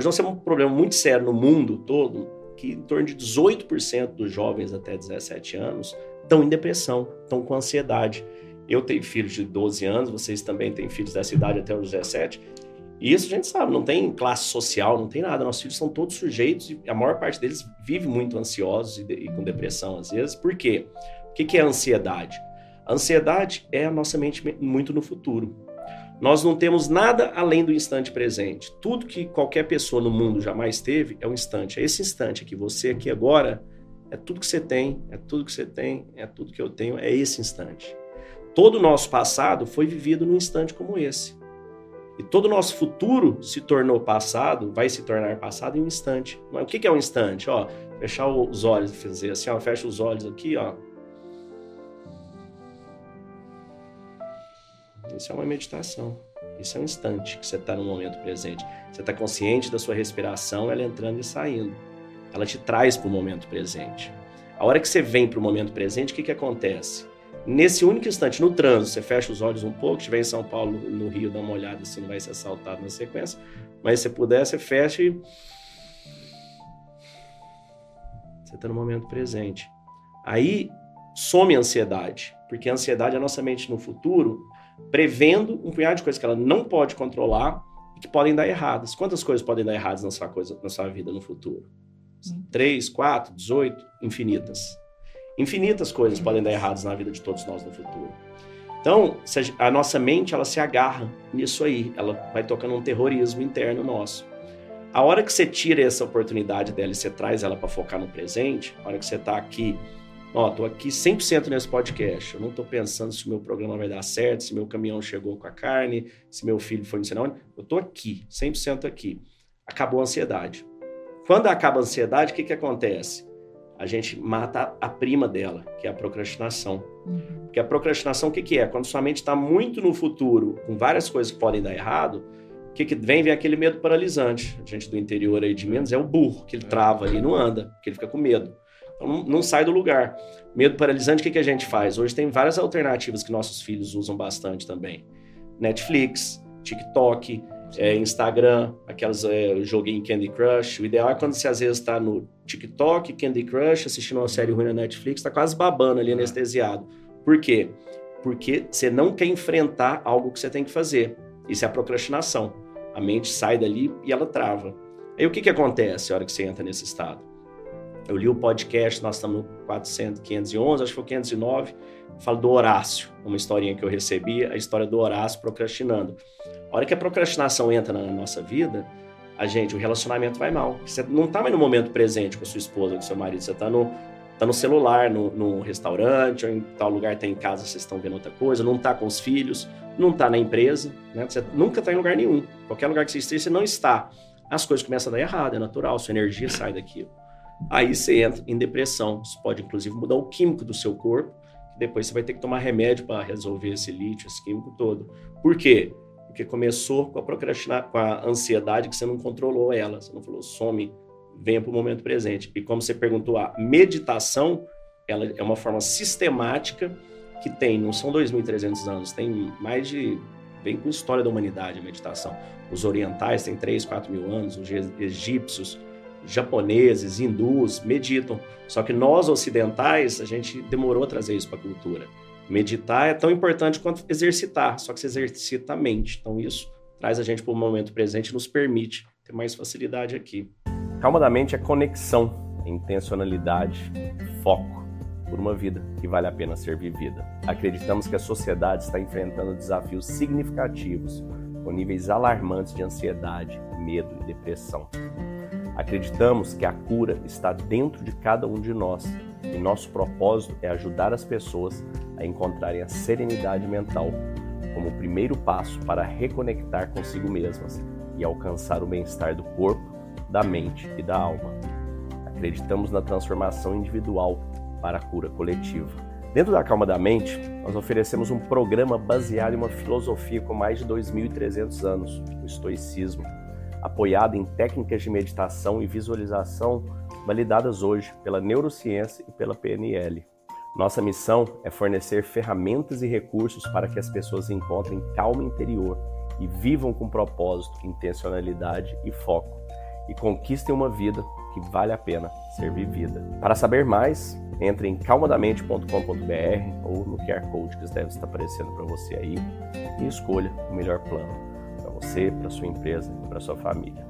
Hoje nós temos um problema muito sério no mundo todo, que em torno de 18% dos jovens até 17 anos estão em depressão, estão com ansiedade. Eu tenho filhos de 12 anos, vocês também têm filhos dessa idade até os 17. E isso a gente sabe, não tem classe social, não tem nada. Nossos filhos são todos sujeitos e a maior parte deles vive muito ansiosos e, e com depressão às vezes. Por quê? O que, que é ansiedade? A ansiedade é a nossa mente muito no futuro. Nós não temos nada além do instante presente. Tudo que qualquer pessoa no mundo jamais teve é um instante. É esse instante aqui, você aqui agora, é tudo que você tem, é tudo que você tem, é tudo que eu tenho, é esse instante. Todo o nosso passado foi vivido num instante como esse. E todo o nosso futuro se tornou passado, vai se tornar passado em um instante. Mas o que é um instante? Ó, fechar os olhos, fazer assim, ó, fecha os olhos aqui, ó. Isso é uma meditação. Isso é um instante que você está no momento presente. Você está consciente da sua respiração, ela entrando e saindo. Ela te traz para o momento presente. A hora que você vem para o momento presente, o que, que acontece? Nesse único instante, no trânsito, você fecha os olhos um pouco, estiver em São Paulo, no Rio, dá uma olhada se não vai ser assaltado na sequência, mas se puder, você fecha e. Você está no momento presente. Aí some a ansiedade, porque a ansiedade é a nossa mente no futuro, prevendo um punhado de coisas que ela não pode controlar e que podem dar erradas. Quantas coisas podem dar erradas na sua, coisa, na sua vida no futuro? Hum. Três, quatro, dezoito, infinitas. Infinitas coisas podem dar erradas na vida de todos nós no futuro. Então, a nossa mente, ela se agarra nisso aí. Ela vai tocando um terrorismo interno nosso. A hora que você tira essa oportunidade dela e você traz ela para focar no presente, a hora que você está aqui, ó, tô aqui 100% nesse podcast. Eu não estou pensando se o meu programa vai dar certo, se meu caminhão chegou com a carne, se meu filho foi no cinema. Eu estou aqui, 100% aqui. Acabou a ansiedade. Quando acaba a ansiedade, o que, que acontece? a gente mata a prima dela, que é a procrastinação. Uhum. Porque a procrastinação, o que, que é? Quando sua mente está muito no futuro, com várias coisas que podem dar errado, o que, que vem? Vem aquele medo paralisante. A gente do interior aí de Minas é o burro, que ele trava ali, não anda, porque ele fica com medo. Não, não sai do lugar. Medo paralisante, o que, que a gente faz? Hoje tem várias alternativas que nossos filhos usam bastante também. Netflix, TikTok, é, Instagram, aquelas é, joguinho Candy Crush. O ideal é quando você às vezes está no TikTok, Candy Crush, assistindo uma série ruim na Netflix, está quase babando ali, anestesiado. Por quê? Porque você não quer enfrentar algo que você tem que fazer. Isso é a procrastinação. A mente sai dali e ela trava. Aí o que, que acontece na hora que você entra nesse estado? Eu li o podcast, nós estamos no 400, 511, acho que foi 509, falo do Horácio, uma historinha que eu recebi, a história do Horácio procrastinando. A hora que a procrastinação entra na nossa vida, a gente, o relacionamento vai mal. Você não está mais no momento presente com a sua esposa, com o seu marido, você está no, tá no celular, no, no, restaurante, ou em tal lugar, está em casa, vocês estão vendo outra coisa, não está com os filhos, não está na empresa, né? você nunca está em lugar nenhum. Qualquer lugar que você esteja, você não está. As coisas começam a dar errado, é natural, sua energia sai daquilo. Aí você entra em depressão. Isso pode, inclusive, mudar o químico do seu corpo. Depois você vai ter que tomar remédio para resolver esse lítio, esse químico todo. Por quê? Porque começou com a procrastinar, com a ansiedade que você não controlou ela. Você não falou, some, venha para o momento presente. E como você perguntou, a meditação, ela é uma forma sistemática que tem, não são 2.300 anos, tem mais de. vem com história da humanidade a meditação. Os orientais têm 3, 4 mil anos, os egípcios, japoneses, hindus meditam. Só que nós ocidentais, a gente demorou a trazer isso para a cultura. Meditar é tão importante quanto exercitar, só que se exercita a mente. Então, isso traz a gente para o momento presente e nos permite ter mais facilidade aqui. Calma da mente é conexão, intencionalidade, foco por uma vida que vale a pena ser vivida. Acreditamos que a sociedade está enfrentando desafios significativos, com níveis alarmantes de ansiedade, medo e depressão. Acreditamos que a cura está dentro de cada um de nós e nosso propósito é ajudar as pessoas a encontrarem a serenidade mental como o primeiro passo para reconectar consigo mesmas e alcançar o bem-estar do corpo, da mente e da alma. Acreditamos na transformação individual para a cura coletiva. Dentro da Calma da Mente, nós oferecemos um programa baseado em uma filosofia com mais de 2.300 anos, o estoicismo, apoiado em técnicas de meditação e visualização validadas hoje pela neurociência e pela PNL. Nossa missão é fornecer ferramentas e recursos para que as pessoas encontrem calma interior e vivam com propósito, intencionalidade e foco. e conquistem uma vida que vale a pena ser vivida. Para saber mais, entre em calmadamente.com.br ou no QR Code que deve estar aparecendo para você aí e escolha o melhor plano você, para sua empresa e para sua família.